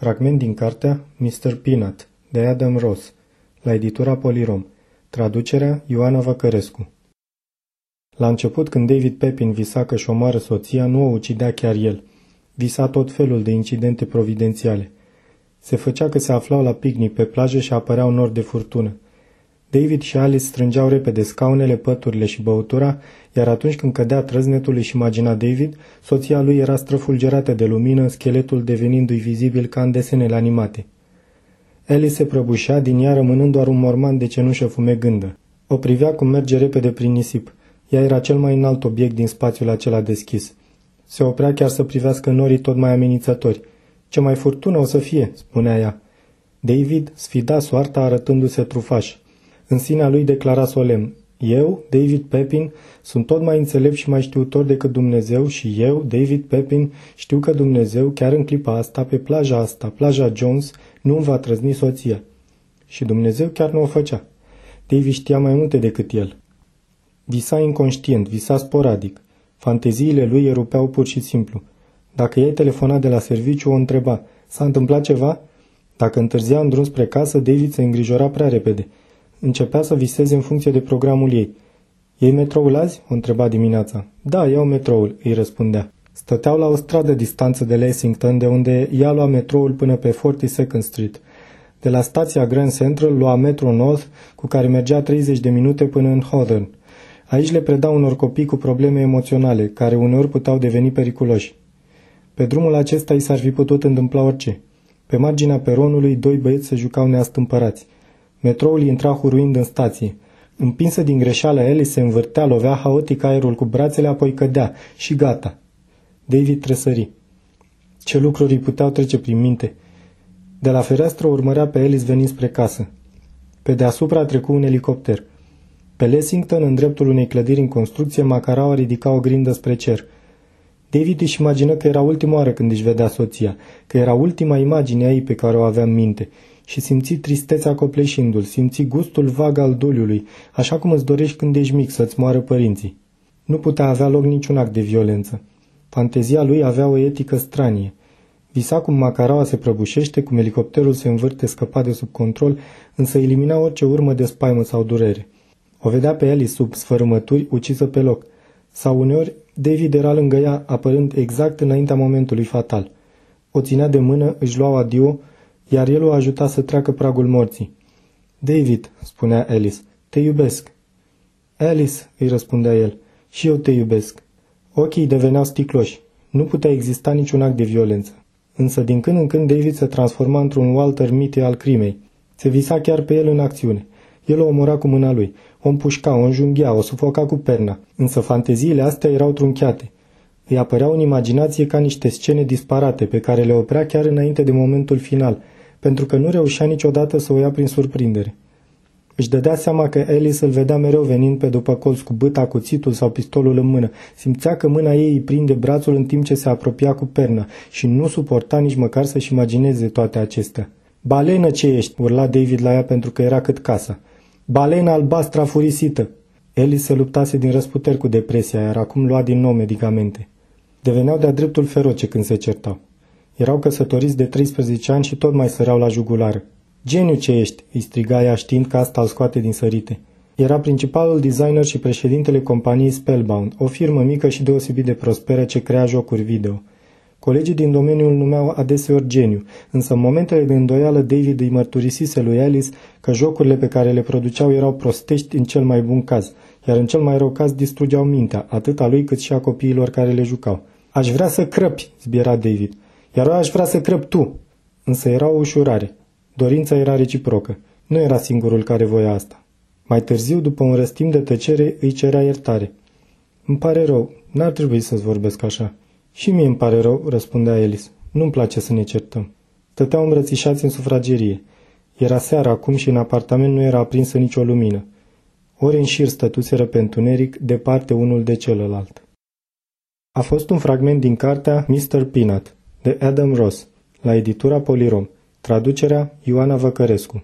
Fragment din cartea Mr. Peanut de Adam Ross, la editura Polirom. Traducerea Ioana Văcărescu. La început, când David Pepin visa că și omoară soția, nu o ucidea chiar el. Visa tot felul de incidente providențiale. Se făcea că se aflau la picnic pe plajă și apăreau nori de furtună. David și Alice strângeau repede scaunele, păturile și băutura, iar atunci când cădea trăznetul își imagina David, soția lui era străfulgerată de lumină, scheletul devenindu-i vizibil ca în desenele animate. Alice se prăbușea, din ea rămânând doar un morman de cenușă fumegândă. O privea cum merge repede prin nisip. Ea era cel mai înalt obiect din spațiul acela deschis. Se oprea chiar să privească norii tot mai amenințători. Ce mai furtună o să fie, spunea ea. David sfida soarta arătându-se trufaș. În sinea lui declara solemn, eu, David Pepin, sunt tot mai înțelept și mai știutor decât Dumnezeu și eu, David Pepin, știu că Dumnezeu, chiar în clipa asta, pe plaja asta, plaja Jones, nu îmi va trăzni soția. Și Dumnezeu chiar nu o făcea. David știa mai multe decât el. Visa inconștient, visa sporadic. Fanteziile lui erupeau pur și simplu. Dacă ei telefona de la serviciu, o întreba, s-a întâmplat ceva? Dacă întârzia în drum spre casă, David se îngrijora prea repede – Începea să viseze în funcție de programul ei. Ei metroul azi?" o întreba dimineața. Da, iau metroul," îi răspundea. Stăteau la o stradă distanță de Lexington, de unde ea lua metroul până pe 42nd Street. De la stația Grand Central lua Metro North, cu care mergea 30 de minute până în Hawthorne. Aici le predau unor copii cu probleme emoționale, care uneori puteau deveni periculoși. Pe drumul acesta i s-ar fi putut întâmpla orice. Pe marginea peronului, doi băieți se jucau neastâmpărați. Metroul intra huruind în stație. Împinsă din greșeală, Ellie se învârtea, lovea haotic aerul cu brațele, apoi cădea. Și gata. David tresări. Ce lucruri îi puteau trece prin minte. De la fereastră urmărea pe Alice venind spre casă. Pe deasupra trecu un elicopter. Pe Lexington, în dreptul unei clădiri în construcție, Macaraua ridica o grindă spre cer. David își imagină că era ultima oară când își vedea soția, că era ultima imagine a ei pe care o avea în minte și simți tristețea copleșindu-l, simți gustul vag al doliului, așa cum îți dorești când ești mic să-ți moară părinții. Nu putea avea loc niciun act de violență. Fantezia lui avea o etică stranie. Visa cum macaraua se prăbușește, cum elicopterul se învârte scăpat de sub control, însă elimina orice urmă de spaimă sau durere. O vedea pe Alice sub sfărâmături, ucisă pe loc. Sau uneori, David era lângă ea, apărând exact înaintea momentului fatal. O ținea de mână, își lua adio, iar el o ajuta să treacă pragul morții. David, spunea Alice, te iubesc. Alice, îi răspundea el, și eu te iubesc. Ochii deveneau sticloși. Nu putea exista niciun act de violență. Însă din când în când David se transforma într-un Walter Mitty al crimei. Se visa chiar pe el în acțiune. El o omora cu mâna lui, o împușca, o înjunghea, o sufoca cu perna. Însă fanteziile astea erau trunchiate. Îi apăreau în imaginație ca niște scene disparate pe care le oprea chiar înainte de momentul final – pentru că nu reușea niciodată să o ia prin surprindere. Își dădea seama că Alice îl vedea mereu venind pe după colț cu băta, cuțitul sau pistolul în mână. Simțea că mâna ei îi prinde brațul în timp ce se apropia cu perna și nu suporta nici măcar să-și imagineze toate acestea. Balenă ce ești!" urla David la ea pentru că era cât casa. Balena albastră furisită!" Alice se luptase din răsputeri cu depresia, iar acum lua din nou medicamente. Deveneau de-a dreptul feroce când se certau. Erau căsătoriți de 13 ani și tot mai săreau la jugular. Geniu ce ești!" îi striga ea știind că asta îl scoate din sărite. Era principalul designer și președintele companiei Spellbound, o firmă mică și deosebit de prosperă ce crea jocuri video. Colegii din domeniu îl numeau adeseori geniu, însă în momentele de îndoială David îi mărturisise lui Alice că jocurile pe care le produceau erau prostești în cel mai bun caz, iar în cel mai rău caz distrugeau mintea, atât a lui cât și a copiilor care le jucau. Aș vrea să crăpi, zbiera David iar eu aș vrea să crăp tu. Însă era o ușurare. Dorința era reciprocă. Nu era singurul care voia asta. Mai târziu, după un răstim de tăcere, îi cerea iertare. Îmi pare rău, n-ar trebui să-ți vorbesc așa. Și mie îmi pare rău, răspundea Elis. Nu-mi place să ne certăm. Stăteau îmbrățișați în sufragerie. Era seara acum și în apartament nu era aprinsă nicio lumină. Ori în șir stătuseră pe întuneric, departe unul de celălalt. A fost un fragment din cartea Mr. Peanut, de Adam Ross, la editura Polirom, traducerea Ioana Văcărescu.